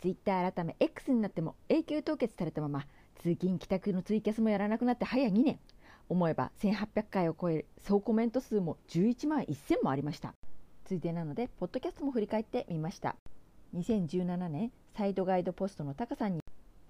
ツイッター改め X になっても永久凍結されたまま通勤帰宅のツイキャスもやらなくなって早2年。思えば1800回を超える総コメント数も11万1000もありました。ついでなのでポッドキャストも振り返ってみました。2017年サイドガイドポストのタカさんに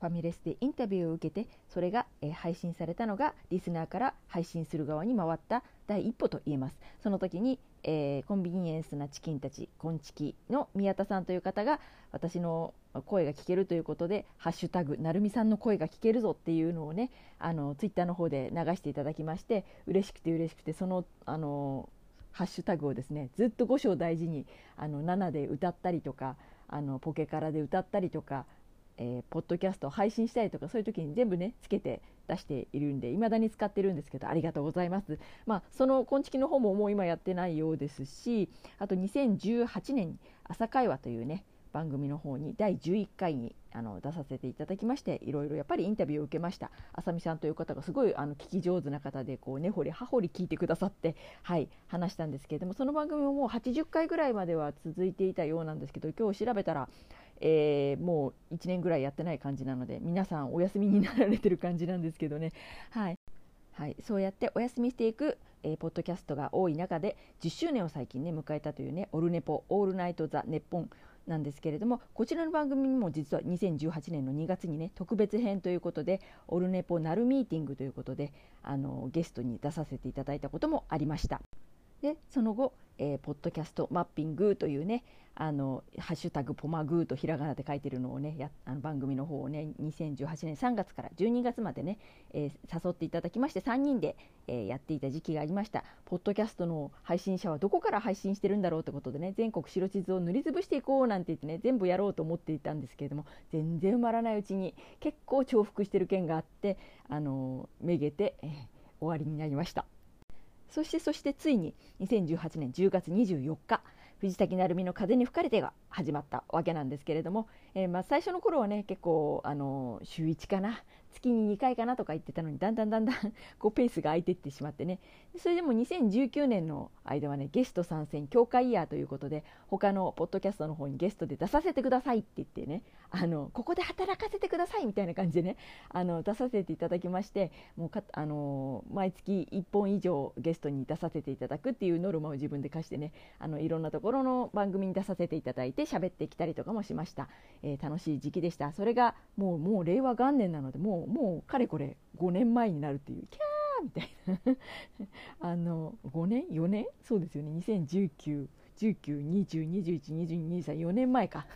ファミレスでインタビューを受けてそれが、え配信されたのがリスナーから配信する側に回った第一歩と言えます。その時に、えー、コンビニエンスなチキンたちコンチキの宮田さんという方が私の声が聞けるということで「ハッシュタグなるみさんの声が聞けるぞ」っていうのをねあのツイッターの方で流していただきまして嬉しくて嬉しくてそのあのハッシュタグをですねずっと5章大事にあの7で歌ったりとかあのポケカラで歌ったりとかえー、ポッドキャストを配信したりとかそういう時に全部ねつけて出しているんで未だに使ってるんですけどありがとうございます。まあ、その昆虫の方ももう今やってないようですしあと2018年に「朝会話」というね番組の方に第11回にあの出させていただきましていろいろやっぱりインタビューを受けましたあさみさんという方がすごいあの聞き上手な方でこう根掘り葉掘り聞いてくださってはい話したんですけれどもその番組ももう80回ぐらいまでは続いていたようなんですけど今日調べたらえー、もう1年ぐらいやってない感じなので皆さんお休みになられてる感じなんですけどね、はい。はい、そうやってお休みしていく、えー、ポッドキャストが多い中で10周年を最近ね迎えたというね「オルネポオールナイト・ザ・ネッポン」なんですけれどもこちらの番組にも実は2018年の2月にね特別編ということで「オルネポなるミーティング」ということであのゲストに出させていただいたこともありました。でその後、えー、ポッドキャストマッピングというねあのハッシュタグポマグーとひらがなで書いてるのをねやあの番組の方をね2018年3月から12月までね、えー、誘っていただきまして3人で、えー、やっていた時期がありましたポッドキャストの配信者はどこから配信してるんだろうってことでね全国白地図を塗りつぶしていこうなんて言ってね全部やろうと思っていたんですけれども全然埋まらないうちに結構重複してる件があってあのめげて、えー、終わりになりました。そしてそしてついに2018年10月24日藤崎鳴海の風に吹かれてが始まったわけなんですけれども、えー、まあ最初の頃はね結構あの週1かな月に2回かなとか言ってたのにだんだんだんだんこうペースが空いていってしまってね。それでも2019年の間はねゲスト参戦強化イヤーということで他のポッドキャストの方にゲストで出させてくださいって言ってねあのここで働かせてくださいみたいな感じでねあの出させていただきましてもうかあの毎月1本以上ゲストに出させていただくっていうノルマを自分で課してねあのいろんなところの番組に出させていただいて喋ってきたりとかもしました、えー、楽しい時期でした。それがもうもう令和元年なのでもうもうかれこれ5年前になるっていうキャーみたいなあの5年？4年？そうですよね2019 19、20、21、22、23、4年前か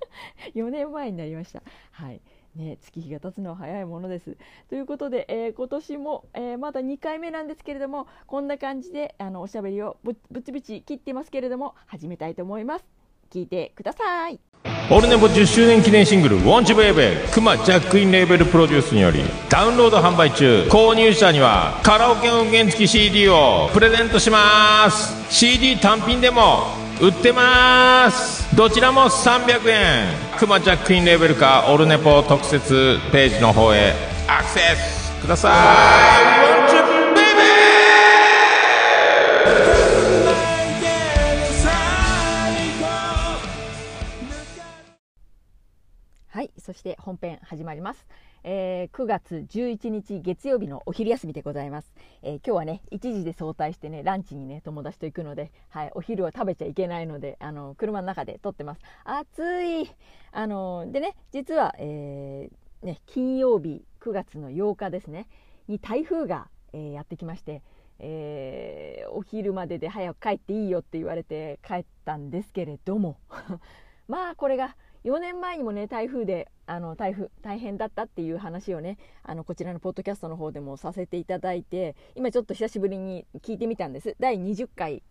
4年前になりました。はいね、月日が経つのは早いものです。ということで、えー、今年も、えー、まだ2回目なんですけれどもこんな感じであのおしゃべりをぶぶちぶち切ってますけれども始めたいと思います。聞いてください。オルネポ10周年記念シングル「ウォンチベイベー」クマジャックインレーベルプロデュースによりダウンロード販売中。購入者にはカラオケ音源付き CD をプレゼントします。CD 単品でも売ってます。どちらも300円。クマジャックインレーベルかオルネポ特設ページの方へアクセスください。そして本編始まります、えー、9月11日月曜日のお昼休みでございます、えー、今日はね1時で早退してねランチにね友達と行くので、はい、お昼は食べちゃいけないのであの車の中で撮ってます。暑い。あのでね実は、えー、ね、金曜日9月の8日ですねに台風が、えやってきましてえー、お昼までで早く帰っていいよって言われて帰ったんですけれども。まあこれが4年前にもね台風であの台風大変だったっていう話をねあのこちらのポッドキャストの方でもさせていただいて今ちょっと久しぶりに聞いてみたんです。第20回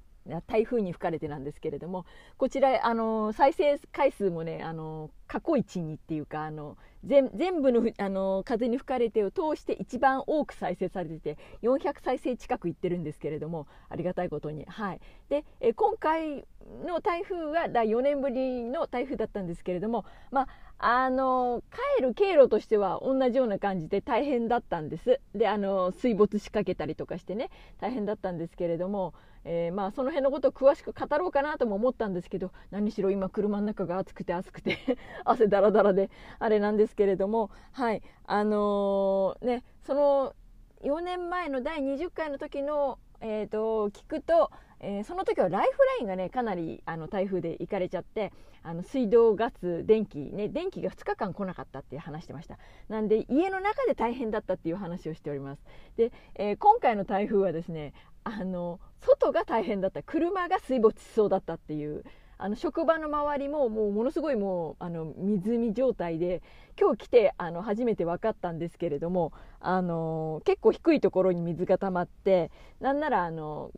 台風に吹かれてなんですけれどもこちらあの再生回数もねあの過去一にっていうかあの全部のあの風に吹かれてを通して一番多く再生されてて400再生近くいってるんですけれどもありがたいことに。はい、でえ今回の台風は第4年ぶりの台風だったんですけれども、まあ、あの帰る経路としては同じような感じで大変だったんです。であの水没しかけたりとかしてね大変だったんですけれどもえー、まあその辺のことを詳しく語ろうかなとも思ったんですけど何しろ今車の中が暑くて暑くて 汗だらだらであれなんですけれどもはいあのー、ねその4年前の第20回の時のえーと、聞くと、えー、その時はライフラインがねかなりあの台風で行かれちゃってあの水道ガス電気ね電気が2日間来なかったって話してました。なんで家の中で大変だったっていう話をしております。で、えー、今回の台風はですねあの外が大変だった。車が水没しそうだったっていうあの職場の周りももうものすごいもうあの湖状態で今日来てあの初めて分かったんですけれどもあの結構低いところに水が溜まってなんならあの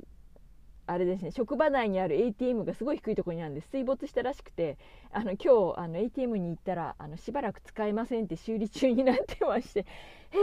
あれですね職場内にある ATM がすごい低いところにあるんで水没したらしくてあの今日あの ATM に行ったらあのしばらく使えませんって修理中になってまして へ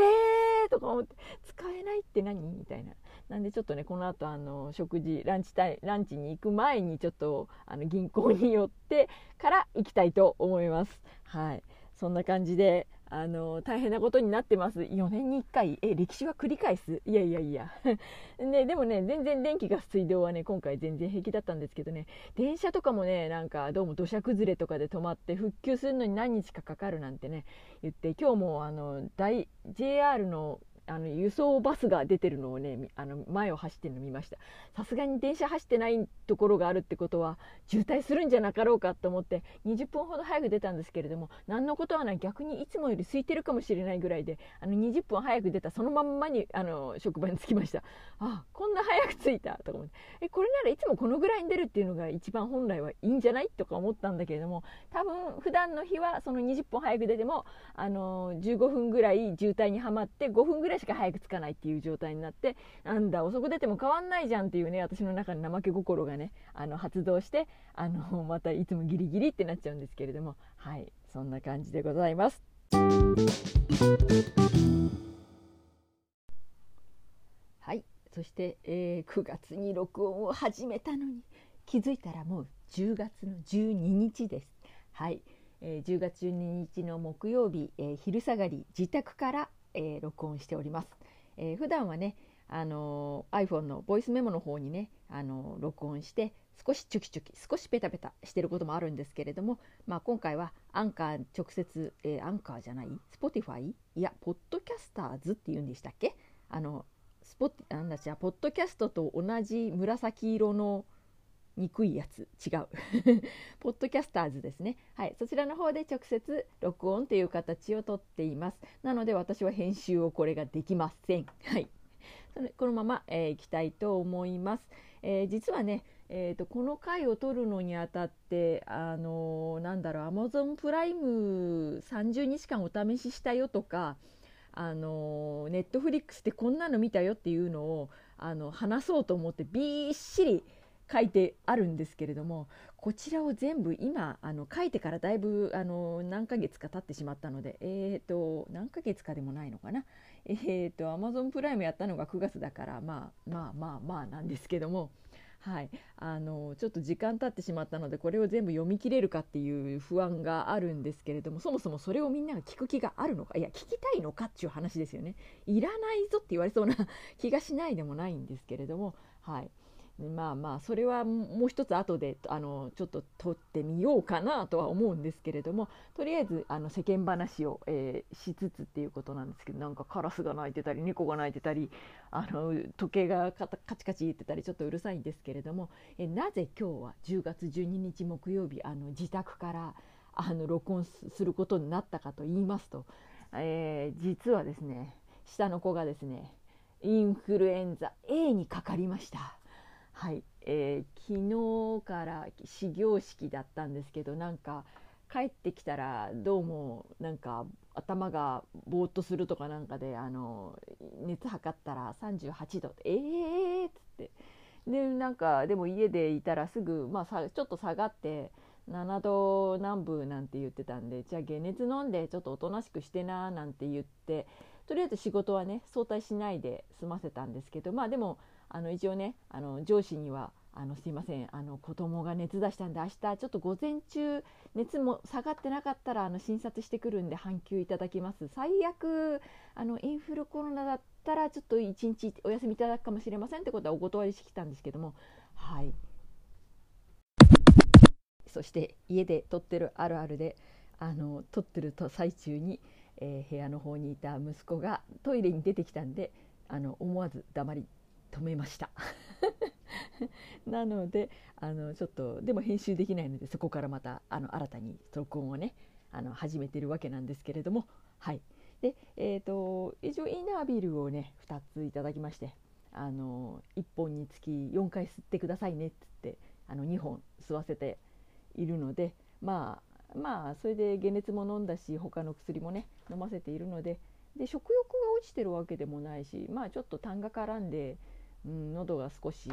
えとか思って使えないって何？みたいな。なんでちょっとねこの後あの食事ランチタイランチに行く前にちょっとあの銀行に寄ってから行きたいと思います。はい。そんな感じであの大変なことになってます。4年に1回。え歴史は繰り返す？いやいやいや。ね、でもね全然電気ガス水道はね今回全然平気だったんですけどね。電車とかもねなんかどうも土砂崩れとかで止まって復旧するのに何日かかかるなんてね言って今日もあの大 JR のあの輸送バスが出てるのをねあの前を走ってるの見ました。さすがに電車走ってないところがあるってことは渋滞するんじゃなかろうかと思って20分ほど早く出たんですけれども何のことはない。逆にいつもより空いてるかもしれないぐらいであの20分早く出た。そのまんまにあの職場に着きました。あこんな早く着いたとか思って。えこれならいつもこのぐらいに出るっていうのが一番本来はいいんじゃないとか思ったんだけれども多分普段の日はその20分早く出てもあの15分ぐらい渋滞にはまって5分ぐらいしか早く着かないっていう状態になってなんだ遅く出ても変わんないじゃんっていうね私の中に怠け心がねあの発動してあの またいつもギリギリってなっちゃうんですけれどもはいそんな感じでございます。はいそして、えー、9月に録音を始めたのに気づいたらもう10月の12日です。はい、えー、10月12日の木曜日、えー、昼下がり自宅からえー、録音しております。えー、普段はね、あの、iPhone のボイスメモの方にね、あの、録音して少しチョキチョキ少しペタペタしてることもあるんですけれども、まあ、今回はアンカー直接、えー、アンカーじゃない？Spotify いやポッドキャスターズっていうんでしたっけ？あのスポなんだじゃポッドキャストと同じ紫色の憎いやつ。違う。ポッドキャスターズですね。はい。そちらの方で直接録音という形をとっています。なので私は編集をこれができません。はい。それこのまま、えー、いきたいと思います、えー、実はねえーと、この回を取るのにあたってあのー、なんだろうアマゾンプライム30日間お試ししたよとかあのネットフリックスってこんなの見たよっていうのをあの話そうと思ってびっしり書いてあるんですけれどもこちらを全部今あの書いてからだいぶあの何ヶ月か経ってしまったのでえっ、ー、と何ヶ月かでもないのかな。えっ、ー、とアマゾンプライムやったのが9月だからまあまあまあまあなんですけどもはい、あのちょっと時間経ってしまったのでこれを全部読み切れるかっていう不安があるんですけれどもそもそもそれをみんなが聞く気があるのかいや聞きたいのかっていう話ですよね。いらないぞって言われそうな 気がしないでもないんですけれどもはい。まあまあそれはもう一つ後であのちょっと撮ってみようかなとは思うんですけれどもとりあえずあの世間話を、えー、しつつっていうことなんですけどなんかカラスが鳴いてたり猫が鳴いてたりあの時計がカチカチ言ってたりちょっとうるさいんですけれども、え、なぜ今日は10月12日木曜日あの自宅からあの録音することになったかと言いますと、えー、実はですね下の子がですねインフルエンザ A にかかりました。はい、えー、昨日から始業式だったんですけどなんか帰ってきたらどうもなんか頭がぼーっとするとかなんかであの熱測ったら38度ええー、っつって。でなんかでも家でいたらすぐ、まあ、さちょっと下がって7度南部なんて言ってたんでじゃあ解熱飲んでちょっとおとなしくしてななんて言ってとりあえず仕事はね早退しないで済ませたんですけどまあでもあの一応ねあの上司にはあのすいませんあの子供が熱出したんで明日ちょっと午前中熱も下がってなかったらあの診察してくるんで半休いただきます。最悪あのインフルコロナだったらちょっと一日お休みいただくかもしれませんってことはお断りしてきたんですけども。はい。そして家で撮ってるあるあるであの撮ってると最中に、えー、部屋の方にいた息子がトイレに出てきたんであの思わず黙り止めました。なのであのちょっとでも編集できないのでそこからまたあの新たに録音をねあの始めてるわけなんですけれどもはい。でえーと、一応インナービールをね2ついただきましてあの1本につき4回吸ってくださいねっつってあの2本吸わせているのでまあまあそれで解熱も飲んだし他の薬もね飲ませているのでで食欲が落ちてるわけでもないしまあちょっと痰が絡んでうん、喉が少し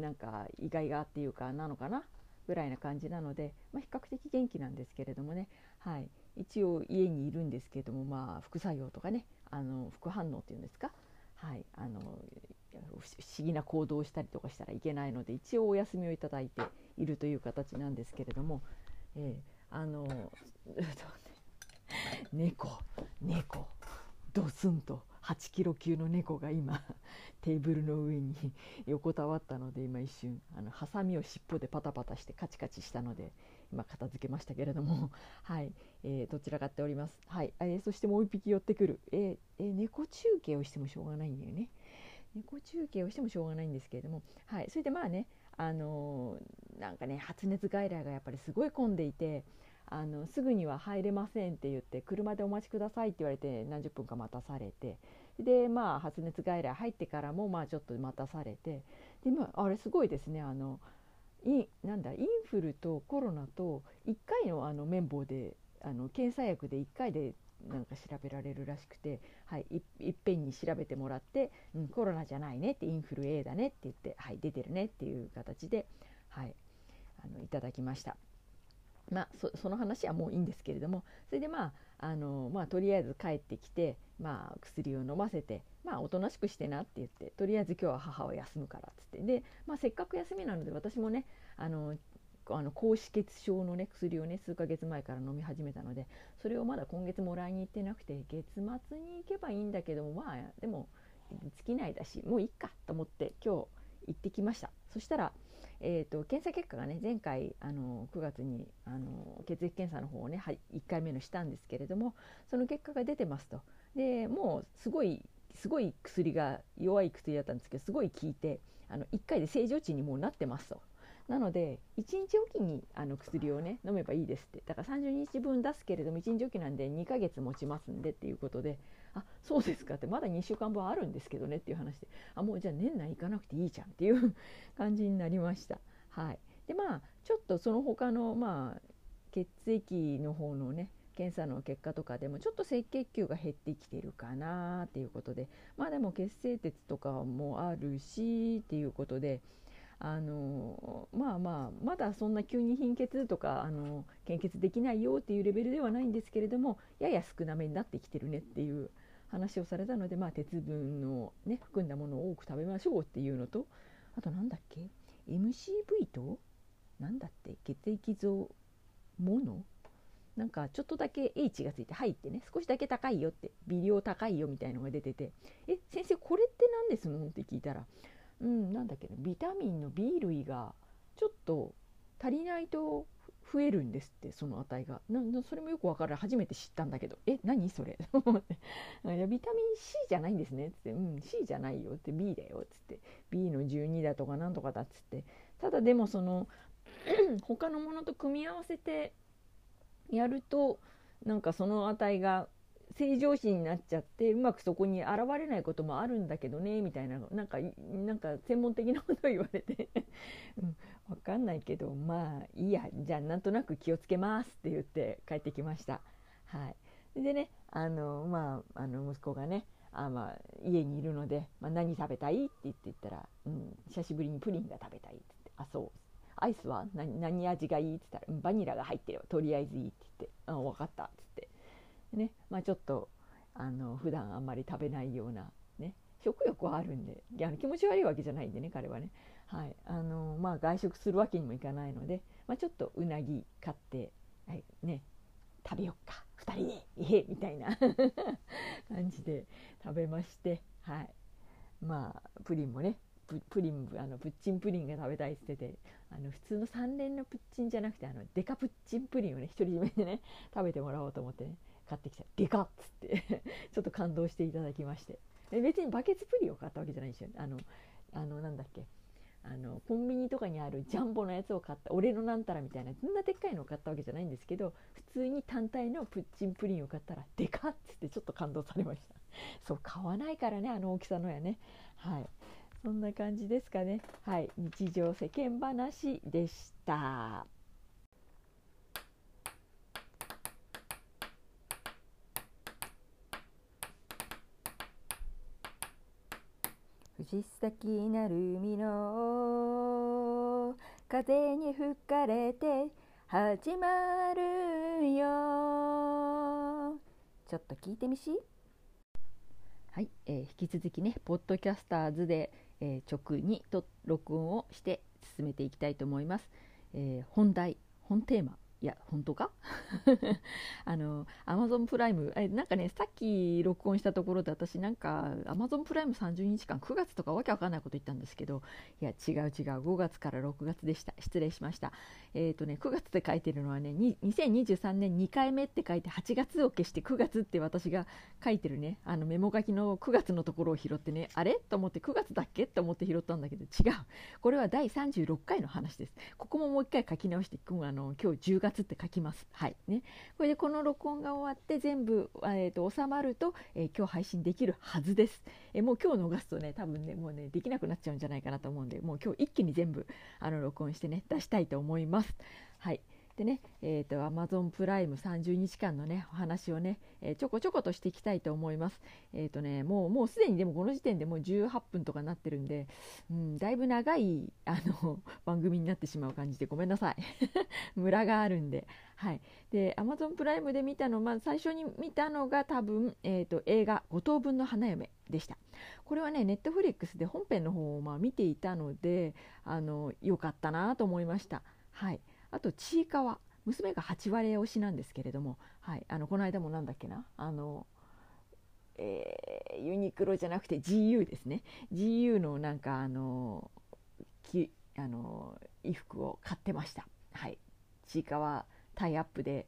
なんか意外がっていうかなのかなぐらいな感じなので、まあ、比較的元気なんですけれどもね、はい、一応家にいるんですけれども、まあ、副作用とかね。あの副反応っていうんですか、はい、あの不思議な行動をしたりとかしたらいけないので一応お休みをいただいているという形なんですけれども、えー、あの 猫。猫。ドスンと。8キロ級の猫が今 テーブルの上に横たわったので今一瞬あのハサミを尻尾でパタパタしてカチカチしたので今片付けましたけれども。はい、えー、どちらかっております。はい、えー、そしてもう一匹寄ってくる、えーえー、猫中継をしてもしょうがないんだよね。猫中継をしてもしょうがないんですけれども。はい。それでまあねあのー、なんかね発熱外来がやっぱりすごい混んでいてあのすぐには入れませんって言って車でお待ちくださいって言われて何十分か待たされてでまあ発熱外来入ってからもまあちょっと待たされてで、まあ、あれすごいですねあのいなんだインフルとコロナと1回のあの綿棒であの検査薬で1回でなんか調べられるらしくて、はい、いいっぺんに調べてもらって、うん、コロナじゃないねってインフル A だねって言って、はい、出てるねっていう形で、はい、あのいただきました。まあ、その話はもういいんですけれどもそれでまああの、まあ、とりあえず帰ってきて、まあ、薬を飲ませて、まあ、おとなしくしてなって言ってとりあえず今日は母は休むからっつって。で、まあ、せっかく休みなので私もねあのあの高脂血症のね薬をね数ヶ月前から飲み始めたのでそれをまだ今月もらいに行ってなくて月末に行けばいいんだけどもまあでも尽きないだしもういいかと思って今日行ってきました。そしたらえーと、検査結果がね前回あの9月にあの血液検査の方をね1回目のしたんですけれどもその結果が出てますと。でもうすごいすごい薬が弱い薬だったんですけどすごい効いてあの1回で正常値にもうなってますと。なので1日おきにあの薬をね飲めばいいですって。だから30日分出すけれども1日おきなんで2ヶ月持ちますんでっていうことであそうですか。ってまだ2週間分あるんですけどねっていう話で。あもうじゃあ年内行かなくていいじゃんっていう感じになりました。はい、でまあちょっとその他のまあ血液の方のね検査の結果とかでもちょっと赤血球が減ってきてるかなっていうことで。まあでも血清鉄とかもあるしっていうことであのまあまあまだそんな急に貧血とかあの献血できないよっていうレベルではないんですけれどもやや少なめになってきてるねっていう話をされたので、まあ、鉄分の、ね、含んだものを多く食べましょうっていうのとあと何だっけ？MCV と何だって血液像もの？なんかちょっとだけ H がついて入ってね少しだけ高いよって微量高いよみたいのが出てて「え先生これって何ですの?」って聞いたら「うんなんだっけなビタミンの B 類がちょっと足りないと増えるんですってその値が。なそれもよく分から初めて知ったんだけど。え何それ？いやビタミン C じゃないんですね。っつって。うん C じゃないよ。って。B だよ。っつって。B の12だとかなんとかだっつって。ただでもその 他のものと組み合わせてやるとなんかその値が正常値になっちゃってうまくそこに現れないこともあるんだけどねみたいななんかなんか専門的なことを言われて、うん、分かんないけどまあいいやじゃあなんとなく気をつけますって言って帰ってきました。はい、でねあの、まあ、あの息子がねあまあ、家にいるので、まあ、何食べたいって言って言ったら、うん、久しぶりにプリンが食べたいって言ってあそう。アイスは何何味がいいって言ったら、バニラが入ってればとりあえずいいって言ってあ分かったっつって。ねまあ、ちょっとあの普段あんまり食べないような、ね食欲はあるんであの気持ち悪いわけじゃないんでね彼はね、はいあのまあ、外食するわけにもいかないので、まあ、ちょっとうなぎ買って、はいね、食べよっか2人でええみたいな 感じで食べまして、はい、まあプリンもねプリンあのプッチンプリンが食べたいって言っててあの普通の3連のプッチンじゃなくてあのデカプッチンプリンをね独り占めでね食べてもらおうと思ってね。買ってきた。デカっつって ちょっと感動していただきまして。別にバケツプリンを買ったわけじゃないんですよあのあのなんだっけ。あのコンビニとかにあるジャンボのやつを買った俺のなんたらみたいなそんなでっかいのを買ったわけじゃないんですけど普通に単体のプッチンプリンを買ったらでかっつってちょっと感動されました。そう買わないからねあの大きさのやね。はい。そんな感じですかね。はい。日常世間話でした。藤崎なるみの風に吹かれて始まるよ。ちょっと聞いてみし。はい、えー、引き続きねポッドキャスターズで、えー、直にと録音をして進めていきたいと思います、えー、本題本テーマ。いや本当か？あのアマゾンプライムえなんかねさっき録音したところで私なんかアマゾンプライム30日間9月とかわけわかんないこと言ったんですけどいや違う違う5月から6月でした。失礼しました。えっ、ー、とね9月で書いてるのはね2023年2回目って書いて8月を消して9月って私が書いてるねあのメモ書きの9月のところを拾ってねあれ？と思って9月だっけ？と思って拾ったんだけど違う。これは第36回の話です。ここももう一回書き直してあの今日10月月って書きます。はいね、これでこの録音が終わって全部、えーと、収まると、えー、今日配信できるはずです。えー、もう今日逃すとね多分ねもうねできなくなっちゃうんじゃないかなと思うんでもう今日一気に全部あの録音してね出したいと思います。はいでね、えーと、Amazon プライム30日間のねお話をね、えー、ちょこちょことしていきたいと思います。えっ、ー、とねもうもうすでにでもこの時点でもう18分とかなってるんで、うん、だいぶ長いあの 番組になってしまう感じでごめんなさい。ムラがあるんで。はい、で Amazon プライムで見たの、まあ、最初に見たのが多分、えーと、映画「五等分の花嫁」でした。これはねネットフリックスで本編の方をまあ見ていたのであのよかったなと思いました。はい、あとちいかわ娘が8割推しなんですけれども、はい、あのこの間もなんだっけなあの、えー、ユニクロじゃなくて GU ですね GU のなんかあのきあの衣服を買ってました。はい、ちいかわタイアップで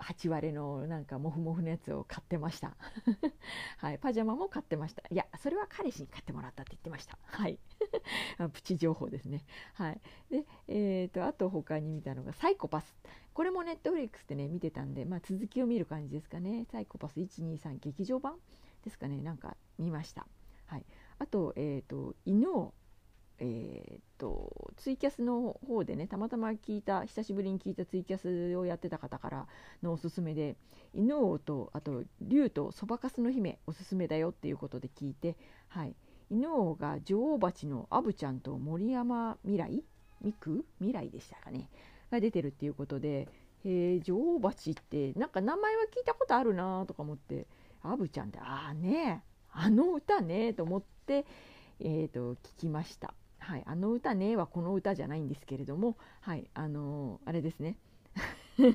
8割のなんかモフモフのやつを買ってました。はい、パジャマも買ってました。いや、それは彼氏に買ってもらったって言ってました。はい。プチ情報ですね。はい。で、え、ー、と、あと他に見たのがサイコパス。これもネットフリックスでね、見てたんで、まあ続きを見る感じですかね。サイコパス123劇場版ですかね。なんか見ました。はい。あと、え、ー、と、犬をえー、っとツイキャスの方でねたまたま聞いた久しぶりに聞いたツイキャスをやってた方からのおすすめで犬王とあと竜とそばかすの姫おすすめだよっていうことで聞いて、はい、犬王が女王蜂のアブちゃんと森山未来ミク未来でしたかねが出てるっていうことで、えー、女王蜂ってなんか名前は聞いたことあるなとか思ってアブちゃんってああねあの歌ねと思って、えーと聞きました。はい、あの歌ねはこの歌じゃないんですけれども、はい、あのー、あれですね。ちょっ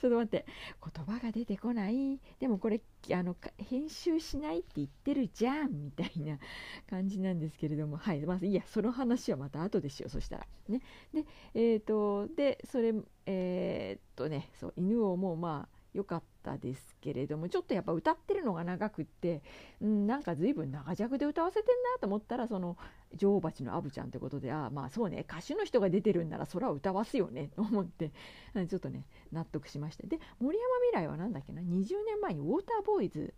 と待って、言葉が出てこない？でもこれ、あの、編集しないって言ってるじゃんみたいな 感じなんですけれども、はい、まず、いや、その話はまた後でしよう、そしたら。ね。で、えっ、ー、と、で、それ、えー、っとね、そう、犬をもう、まあ、良かったですけれどもちょっとやっぱ歌ってるのが長くって、うん、なんか随分長尺で歌わせてんなと思ったらその女王蜂のアブちゃんってことでああまあそうね歌手の人が出てるんならそれは歌わすよねと 思ってちょっとね納得しました。で森山未来は何だっけな20年前にウォーターボーイズ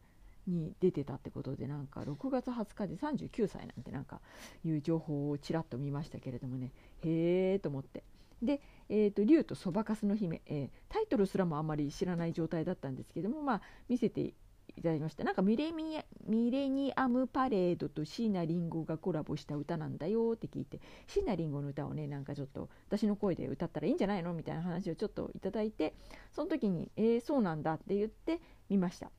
に出てたってことでなんか6月20日で39歳なんてなんかいう情報をちらっと見ましたけれどもねへえと思って。でえーと、竜とそばかすの姫、えー、タイトルすらもあまり知らない状態だったんですけども、まあ、見せていただきました。なんかミレミミレニアムパレードと椎名林檎がコラボした歌なんだよって聞いて椎名林檎の歌をねなんかちょっと私の声で歌ったらいいんじゃないのみたいな話をちょっといただいてその時に「えー、そうなんだ」って言って見ました。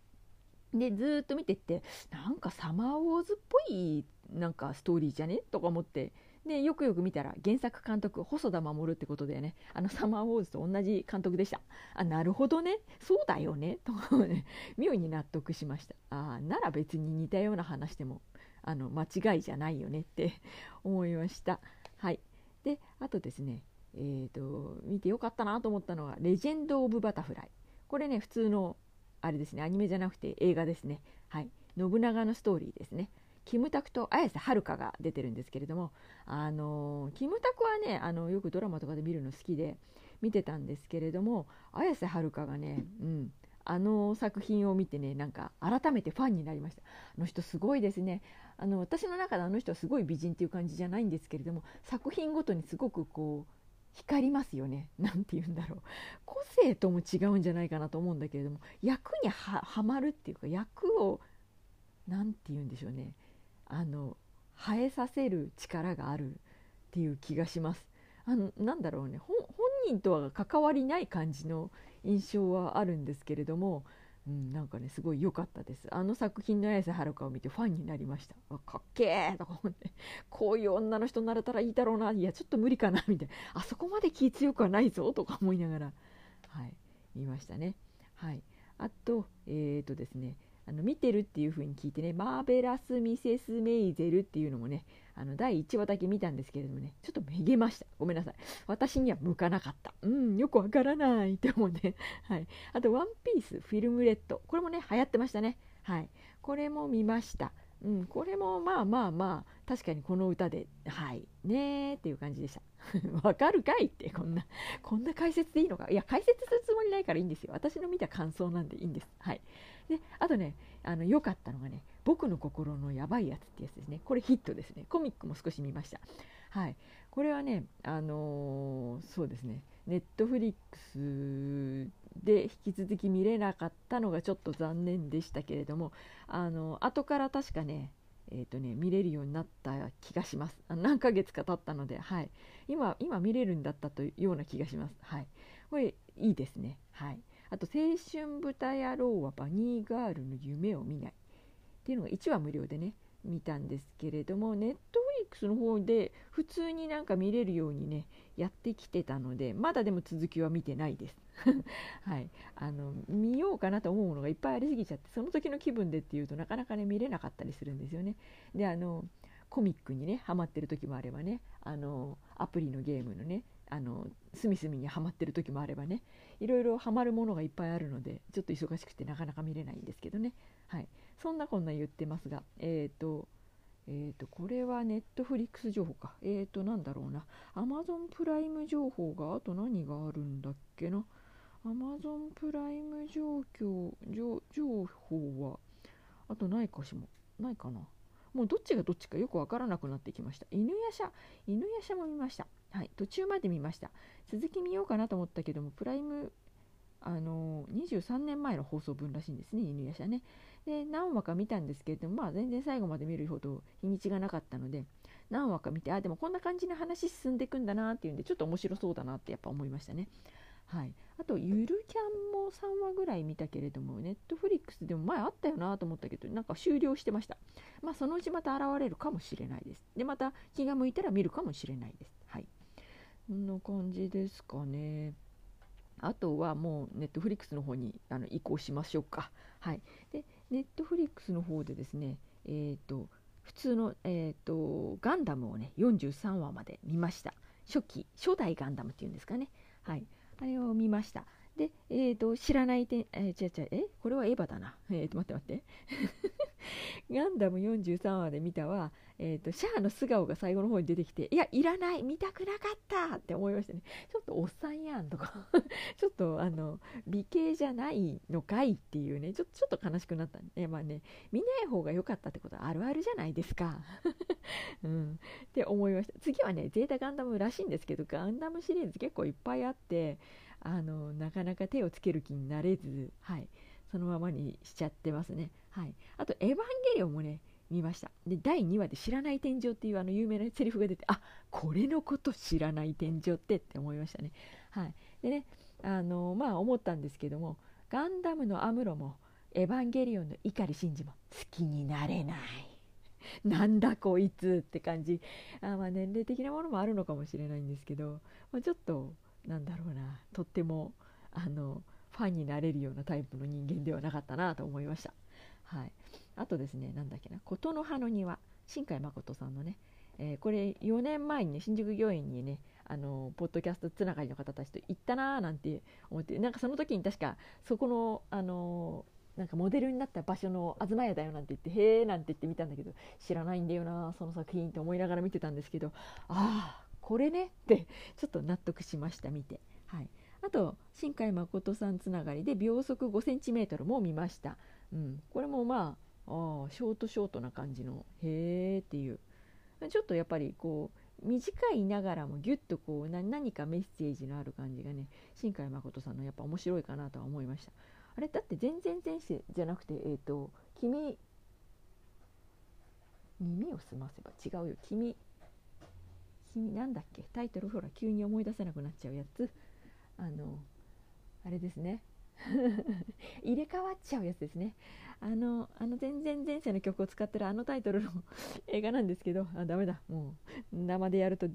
でずっと見てってなんかサマーウォーズっぽいなんかストーリーじゃね？とか思ってでよくよく見たら原作監督細田守ってことでね。あのサマーウォーズと同じ監督でした。あなるほどね。そうだよね。とね妙に納得しました。あなら別に似たような話でもあの間違いじゃないよねって思いました。はい。であとですね。えーと、見てよかったなと思ったのは「レジェンド・オブ・バタフライ」これね普通のあれですねアニメじゃなくて映画ですね。はい。信長のストーリーですね。キムタクと綾瀬はるかが出てるんですけれどもあのキムタクはねあのよくドラマとかで見るの好きで見てたんですけれども綾瀬はるかがね、うん、あの作品を見てねなんか改めてファンになりましたあの人すごいですねあの私の中であの人はすごい美人っていう感じじゃないんですけれども作品ごとにすごくこう光りますよね。何て言うんだろう。個性とも違うんじゃないかなと思うんだけれども役にはまるっていうか役を何て言うんでしょうねあの生えさせる力があるっていう気がします。あのなんだろうね。本人とは関わりない感じの印象はあるんですけれどもうん、なんかねすごい良かったです。あの作品の綾瀬はるかを見てファンになりました。かっけーとか思って。こういう女の人になれたらいいだろうな。いやちょっと無理かなみたいな。あそこまで気強くはないぞとか思いながらはい見ましたね。はい。あとえ、ー、とですね。あの見てるっていう風に聞いてねマーベラス・ミセス・メイゼルっていうのもねあの第1話だけ見たんですけれどもねちょっとめげました。ごめんなさい。私には向かなかった。うんよくわからないって思うねはい。あと「ワンピースフィルムレッド。これもね流行ってましたね。はい。これも見ました。うん、これもまあまあまあ確かにこの歌で「はい。ね」っていう感じでした。わかるかいってこんなこんな解説でいいのか。いや解説するつもりないからいいんですよ。私の見た感想なんでいいんです。はい。であとねあの良かったのがね「僕の心のやばいやつ」ってやつですね。これヒットですね。コミックも少し見ました。はい。これはねあのー、そうですね。ネットフリックスで引き続き見れなかったのがちょっと残念でしたけれどもあの後から確かねえーとね、見れるようになった気がします。何ヶ月か経ったので、はい、今今見れるんだったというような気がします。はい、これいいですね。はい、あと「青春豚野郎はバニーガールの夢を見ない」っていうのが1話無料でね見たんですけれどもネットフリックスの方で普通になんか見れるようにねやってきてたのでまだでも続きは見てないです。はい、あの見ようかなと思うものがいっぱいありすぎちゃってその時の気分でっていうとなかなかね見れなかったりするんですよね。であのコミックにねハマってる時もあればねあのアプリのゲームのねあの隅々にはまってる時もあればねいろいろハマるものがいっぱいあるのでちょっと忙しくてなかなか見れないんですけどね。はい。そんなこんな言ってますがえっ、ー、とえーと、これはネットフリックス情報か。えっ、ー、と、なんだろうな。アマゾンプライム情報があと何があるんだっけな。アマゾンプライム状況情報はあとないかしも。ないかな。もうどっちがどっちかよくわからなくなってきました。犬夜叉。犬夜叉も見ました。はい途中まで見ました。続き見ようかなと思ったけどもプライムあの23年前の放送分らしいんですね犬夜叉ね。で何話か見たんですけれどもまあ全然最後まで見るほど日にちがなかったので何話か見てあでもこんな感じの話進んでいくんだなっていうんでちょっと面白そうだなってやっぱ思いましたね。はい、あとゆるキャンも3話ぐらい見たけれどもネットフリックスでも前あったよなと思ったけどなんか終了してました。まあそのうちまた現れるかもしれないです。でまた気が向いたら見るかもしれないです。こんな感じですかね。あとはもうネットフリックスの方にあの移行しましょうか。はい。でネットフリックスの方でですねえっ、ー、と普通の、えーと、ガンダムをね43話まで見ました。初期初代ガンダムっていうんですかね。はい。あれを見ました。で、えーと、知らない点、えー、違う違う、え？これはエヴァだな。えーと、待って待って。ガンダム43話で見たは、えーと、シャアの素顔が最後の方に出てきて、いや、いらない、見たくなかったって思いましたね。ちょっとおっさんやんとか、ちょっとあの美形じゃないのかいっていうね、ちょちょっと悲しくなった、ね。まあね、見ない方が良かったってことはあるあるじゃないですか。うん、って思いました。次はね、ゼータガンダムらしいんですけど、ガンダムシリーズ結構いっぱいあって、あのなかなか手をつける気になれず、はい、そのままにしちゃってますね。はい、あと「エヴァンゲリオン」もね見ました。で第2話で「知らない天井」っていうあの有名なセリフが出てあこれのこと知らない天井ってって思いましたね。はい、でねあのまあ思ったんですけどもガンダムのアムロもエヴァンゲリオンの碇シンジも好きになれない。なんだこいつって感じ。あまあ年齢的なものもあるのかもしれないんですけど、まあ、ちょっとなんだろうな。とってもあのファンになれるようなタイプの人間ではなかったなと思いました。はい、あとですねなんだっけな。琴の葉の庭。新海誠さんのね、えー、これ4年前に、ね、新宿御苑にねあのポッドキャストつながりの方たちと行ったなーなんて思ってなんかその時に確かそこのあのなんかモデルになった場所の東屋だよなんて言ってへえなんて言って見たんだけど知らないんだよなその作品って思いながら見てたんですけどああこれねってちょっと納得しました見て。はい。あと新海誠さんつながりで秒速 5cm も見ました、うん、これもまああショートショートな感じのへえっていう。ちょっとやっぱりこう短いながらもギュッとこう何かメッセージのある感じがね新海誠さんのやっぱ面白いかなとは思いました。あれだって全然前世じゃなくてえっ、ー、と君耳を澄ませば違うよ。君君なんだっけ？タイトルほら急に思い出せなくなっちゃうやつ。あのあれですね。入れ替わっちゃうやつですね。あのあの全然前世の曲を使ってるあのタイトルの 映画なんですけどあダメだ。もう生でやると、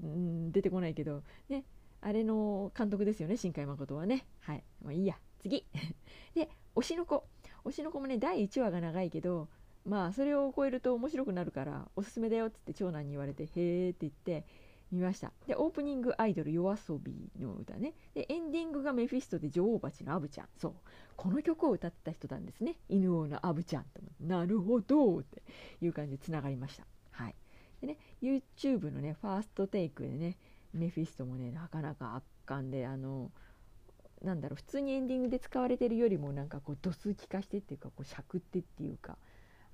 出てこないけど。ねあれの監督ですよね新海誠はね。はい。もういいや。次。で推しの子。推しの子もね第1話が長いけどまあそれを超えると面白くなるからおすすめだよっつって長男に言われてへーって言って見ました。でオープニングアイドル YOASOBI の歌ね。でエンディングがメフィストで女王蜂のアヴちゃん。そう。この曲を歌った人なんですね。犬王のアヴちゃんと。なるほどっていう感じでつながりました。はい。でね YouTube のね First Take でねメフィストもねなかなか圧巻であのなんだろう普通にエンディングで使われてるよりもなんかこう度数効かしてっていうかこうしゃくってっていうか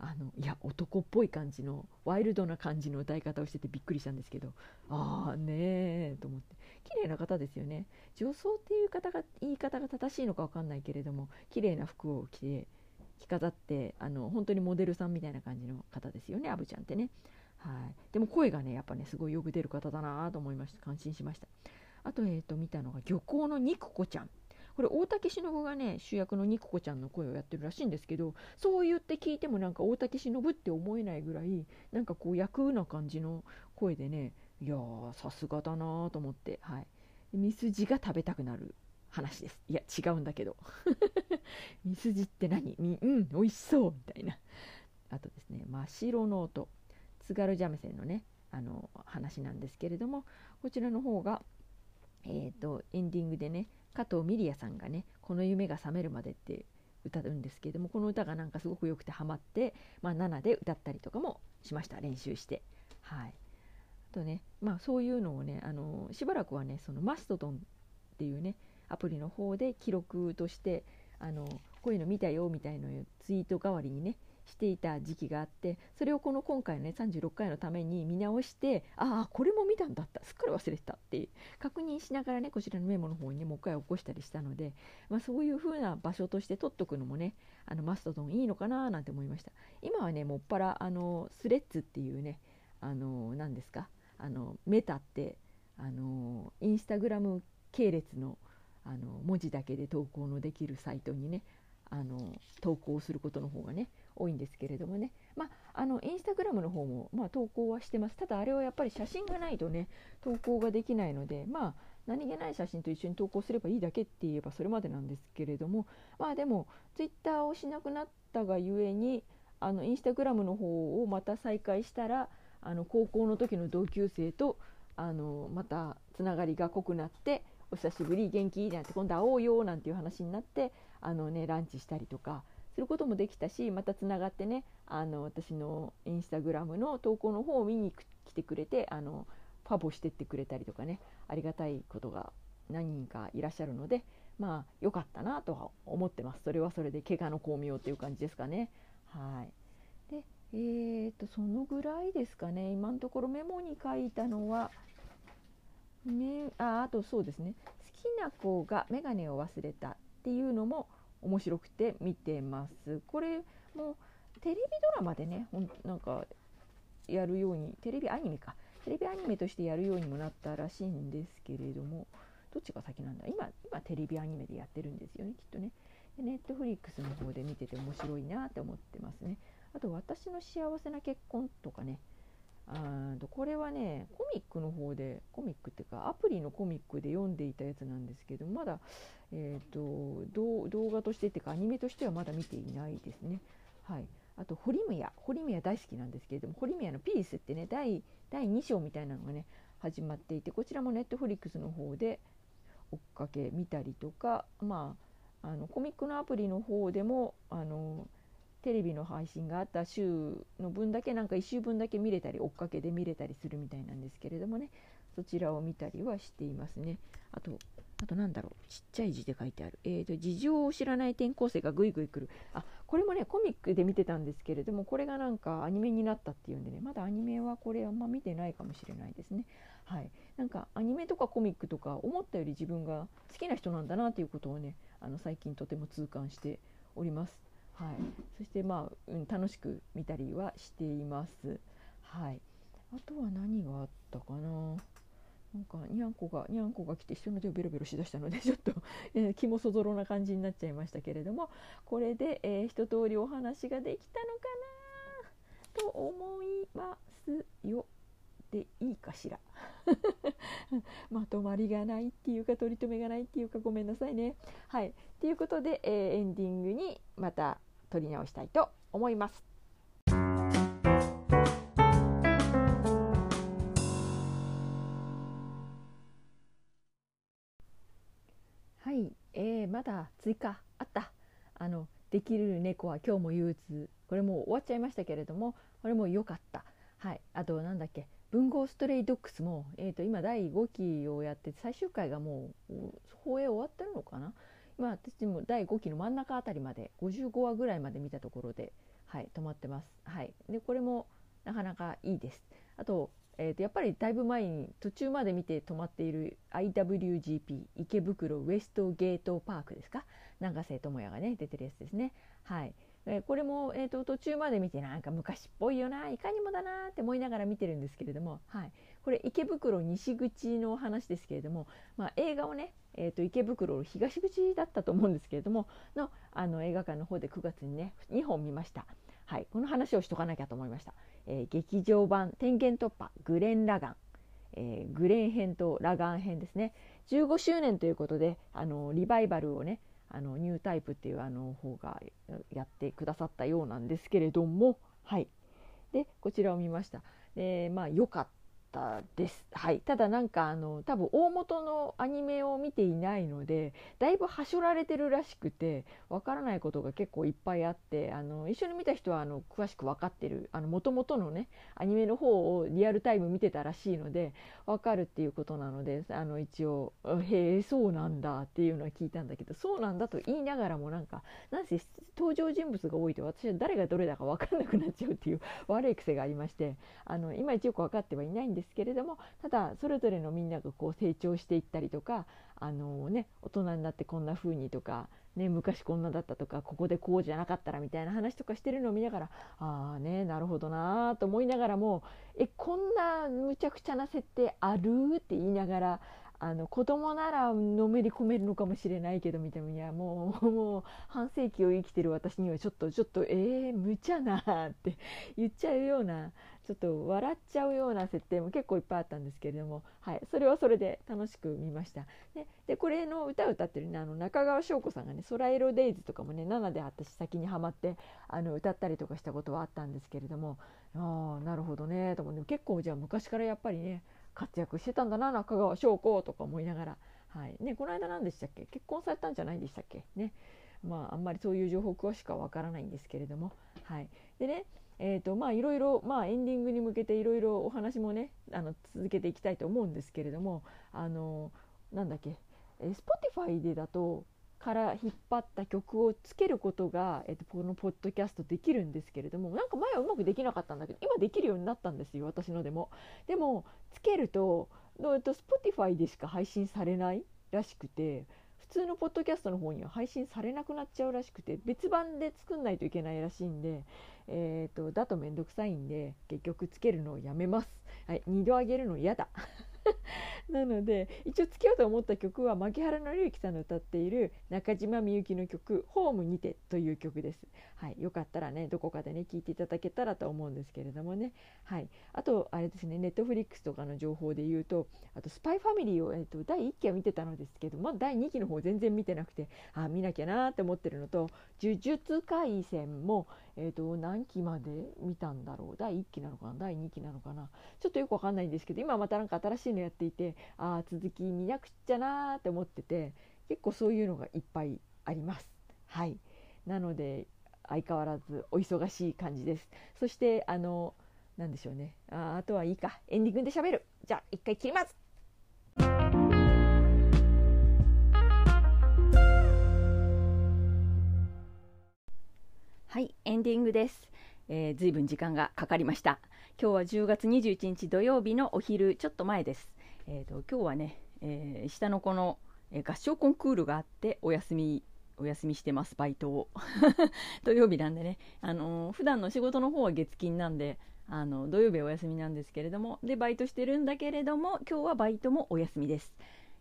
あのいや男っぽい感じのワイルドな感じの歌い方をしててびっくりしたんですけどああねえと思って。綺麗な方ですよね。女装っていう方が言い方が正しいのか分かんないけれども綺麗な服を着て着飾ってあの本当にモデルさんみたいな感じの方ですよねアブちゃんってね。はい。でも声がねやっぱねすごいよく出る方だなと思いました。感心しました。あと,、えーと見たのが漁港の肉子ちゃん。これ大竹しのぶがね主役の肉子ちゃんの声をやってるらしいんですけどそう言って聞いてもなんか大竹しのぶって思えないぐらいなんかこう役な感じの声でねいやーさすがだなと思ってはい。ミスジが食べたくなる話です。いや違うんだけど。ミスジって何？みうん美味しそうみたいな。あとですね真っ白ノート津軽三味線のねあの話なんですけれどもこちらの方がえーとエンディングでね加藤ミリアさんがね「この夢が覚めるまで」って歌うんですけれどもこの歌がなんかすごく良くてハマって、まあ、7で歌ったりとかもしました練習して。はいとねまあそういうのをねあのしばらくはねそのマストドンっていうねアプリの方で記録としてあのこういうの見たよみたいのをツイート代わりにねしていた時期があってそれをこの今回のね36回のために見直してああこれも見たんだった。すっかり忘れてたって確認しながらねこちらのメモの方にねもう一回起こしたりしたので、まあ、そういう風な場所として取っとくのもねあのマストドンいいのかななんて思いました。今はねもっぱらあのスレッズっていうねあの何ですかあのメタってあのインスタグラム系列のあの文字だけで投稿のできるサイトにねあの投稿することの方がね多いんですけれどもね、まあ、あのインスタグラムの方も、まあ、投稿はしてます。ただあれはやっぱり写真がないとね投稿ができないのでまあ何気ない写真と一緒に投稿すればいいだけって言えばそれまでなんですけれどもまあでもツイッターをしなくなったがゆえにあのインスタグラムの方をまた再開したらあの高校の時の同級生とあのまたつながりが濃くなってお久しぶり元気？なんて今度会おうよなんていう話になってあの、ね、ランチしたりとかすることもできたしまたつながってねあの私のインスタグラムの投稿の方を見に来てくれてあのファボしてってくれたりとかねありがたいことが何人かいらっしゃるのでまあ良かったなとは思ってます。それはそれで怪我の巧妙っていう感じですかね。はい。でえーとそのぐらいですかね。今のところメモに書いたのはねああとそうですね。好きな子が眼鏡を忘れたっていうのも面白くて見てます。これもテレビドラマでねほんなんかやるようにテレビアニメかテレビアニメとしてやるようにもなったらしいんですけれどもどっちが先なんだ？今今テレビアニメでやってるんですよねきっとね。ネットフリックスの方で見てて面白いなって思ってますねあと「私の幸せな結婚」とかねあとこれはねコミックの方でコミックっていうかアプリのコミックで読んでいたやつなんですけどまだ、えーと、動画としてっていうかアニメとしてはまだ見ていないですね。はい、あと堀宮堀宮大好きなんですけれども堀宮の「ピース」ってね第第2章みたいなのがね始まっていてこちらもネットフリックスの方で追っかけ見たりとかまああのコミックのアプリの方でもあのテレビの配信があった週の分だけなんか1週分だけ見れたり追っかけで見れたりするみたいなんですけれどもねそちらを見たりはしていますね。あとあとなんだろうちっちゃい字で書いてある、えーと、事情を知らない転校生がぐいぐい来る。あこれもねコミックで見てたんですけれどもこれがなんかアニメになったっていうんでね。まだアニメはこれあんま見てないかもしれないですね。はい。なんかアニメとかコミックとか思ったより自分が好きな人なんだなということをねあの最近とても痛感しております。はい、そしてまあ、うん、楽しく見たりはしています。はい、あとは何があったかな。なんかにゃんこがにゃんこが来て人の手をベロベロしだしたので ちょっと、えー、気もそぞろな感じになっちゃいましたけれども。これで、えー、一通りお話ができたのかなと思いますよ。でいいかしら。まとまりがないっていうか取り留めがないっていうかごめんなさいね。はい。ということで、えー、エンディングにまた撮り直したいと思います。えー、まだ追加あった。あのできる猫は今日も憂鬱。これもう終わっちゃいましたけれどもこれも良かった。はい。あとなんだっけ。文豪ストレイドッグスも、えーと、今第5期をやって最終回がもう放映終わってるのかな？まあ、私も第5期の真ん中あたりまで55話ぐらいまで見たところで、はい、止まってます。はい、でこれもなかなかいいです。あと,、えー、とやっぱりだいぶ前に途中まで見て止まっている IWGP 池袋ウエストゲートパークですか？永瀬智也がね出てるやつですね。はい。えー、これも、えーと、途中まで見てなんか昔っぽいよないかにもだなって思いながら見てるんですけれども、はい、これ池袋西口の話ですけれども、まあ、映画をねえーと、池袋東口だったと思うんですけれどものあの映画館の方で9月にね2本見ました、はい、この話をしとかなきゃと思いました、えー、劇場版「天元突破グレン・ラガン」えー、グレン編とラガン編ですね。15周年ということであのリバイバルをねあのニュータイプっていうあの方がやってくださったようなんですけれどもはい。でこちらを見ました。でまあ良かった。ったです。はい、ただなんかあの多分大元のアニメを見ていないのでだいぶはしょられてるらしくてわからないことが結構いっぱいあってあの一緒に見た人はあの詳しく分かってるもともとのねアニメの方をリアルタイム見てたらしいので分かるっていうことなのであの一応「へえそうなんだ」っていうのは聞いたんだけどそうなんだと言いながらもなんかなんせ登場人物が多いと私は誰がどれだか分かんなくなっちゃうっていう悪い癖がありましてあのいまいちよく分かってはいないんですですけれどもただそれぞれのみんながこう成長していったりとかあの、ね、大人になってこんな風にとか、ね、昔こんなだったとかここでこうじゃなかったらみたいな話とかしてるのを見ながらああねなるほどなと思いながらもえこんなむちゃくちゃな設定あるって言いながらあの子供ならのめり込めるのかもしれないけどみたいなもうもう半世紀を生きてる私にはちょっとちょっとえー、無茶なって言っちゃうようなちょっと笑っちゃうような設定も結構いっぱいあったんですけれども、はい、それはそれで楽しく見ました。ででこれの歌を歌ってるねあの中川翔子さんがね「空色デイズ」とかもね7で私先にはまってあの歌ったりとかしたことはあったんですけれどもああなるほどねと思って。結構じゃあ昔からやっぱりね活躍してたんだな中川翔子とか思いながら、はい。ね、この間何でしたっけ？結婚されたんじゃないでしたっけ？ね。まああんまりそういう情報詳しくはわからないんですけれどもはいでねえーとまあいろいろ、まあ、エンディングに向けていろいろお話もねあの続けていきたいと思うんですけれどもあのなんだっけ、えー、Spotify でだとから引っ張った曲をつけることが、えっと、このポッドキャストできるんですけれどもなんか前はうまくできなかったんだけど今できるようになったんですよ私のでも。でもつけると、えっと、Spotify でしか配信されないらしくて普通のポッドキャストの方には配信されなくなっちゃうらしくて別版で作んないといけないらしいんで、えーと、だとめんどくさいんで結局つけるのをやめます。はい、二度上げるの嫌だ なので一応つけようと思った曲は牧原紀之さんの歌っている中島みゆきの曲「ホームにて」という曲です。はい、よかったらねどこかでね聞いていただけたらと思うんですけれどもね、はい、あとあれですねネットフリックスとかの情報で言うとあと「スパイファミリーを」えっと、第1期は見てたのですけど、ま、第2期の方全然見てなくてあ見なきゃなって思ってるのと「呪術廻戦も」えーと、何期まで見たんだろう？第1期なのかな？第2期なのかな？ちょっとよくわかんないんですけど今またなんか新しいのやっていてああ続き見なくちゃなーって思ってて結構そういうのがいっぱいあります。はい。なので相変わらずお忙しい感じです。そしてあのなんでしょうね。ああとはいいか。エンディングで喋る。じゃあ一回切ります。はいエンディングです、えー、ずいぶん時間がかかりました。今日は10月21日土曜日のお昼ちょっと前です。えーと、今日はね、えー、下の子の、えー、合唱コンクールがあってお休みお休みしてますバイトを。土曜日なんでね、あのー、普段の仕事の方は月金なんであの土曜日はお休みなんですけれどもでバイトしてるんだけれども今日はバイトもお休みです。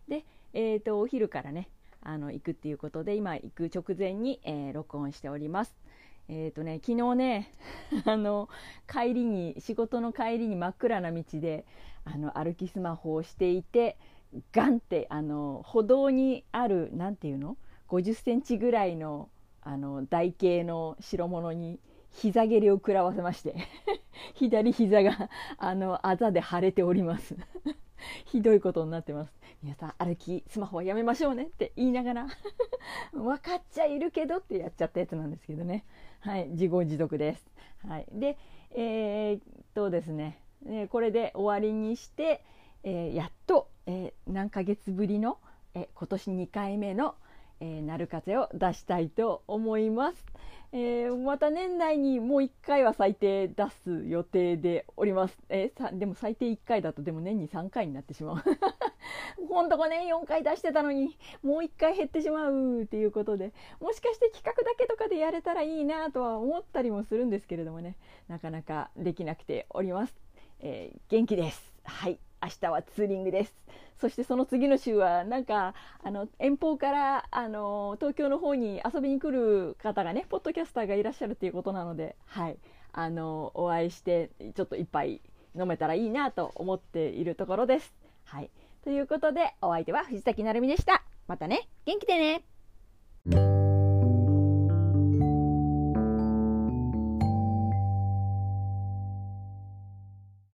で、えーと、お昼からねあの行くっていうことで今行く直前に、えー、録音しております。えっ、ー、とね昨日ね あの帰りに仕事の帰りに真っ暗な道であの歩きスマホをしていてガンってあの歩道にある何ていうの？50センチぐらいのあの台形の代物に膝蹴りを食らわせまして 左膝があのあざで腫れております。ひどいことになってます。皆さん歩きスマホはやめましょうねって言いながら 分かっちゃいるけどってやっちゃったやつなんですけどね。はい自業自得です。はいでえー、っとですねこれで終わりにして、えー、やっと、えー、何ヶ月ぶりの、え今年2回目のえー、なる風を出したいと思います、えー、また年内にもう1回は最低出す予定でおります、えー、でも最低1回だとでも年に3回になってしまう。ほんと5年4回出してたのにもう1回減ってしまうっていうことでもしかして企画だけとかでやれたらいいなとは思ったりもするんですけれどもねなかなかできなくております、え元気です。はい。明日はツーリングです。そしてその次の週はなんかあの遠方からあの東京の方に遊びに来る方がねポッドキャスターがいらっしゃるということなので、はい、あのお会いしてちょっと一杯飲めたらいいなと思っているところです。はい、ということで、お相手は藤崎なるみでした。またね、元気でね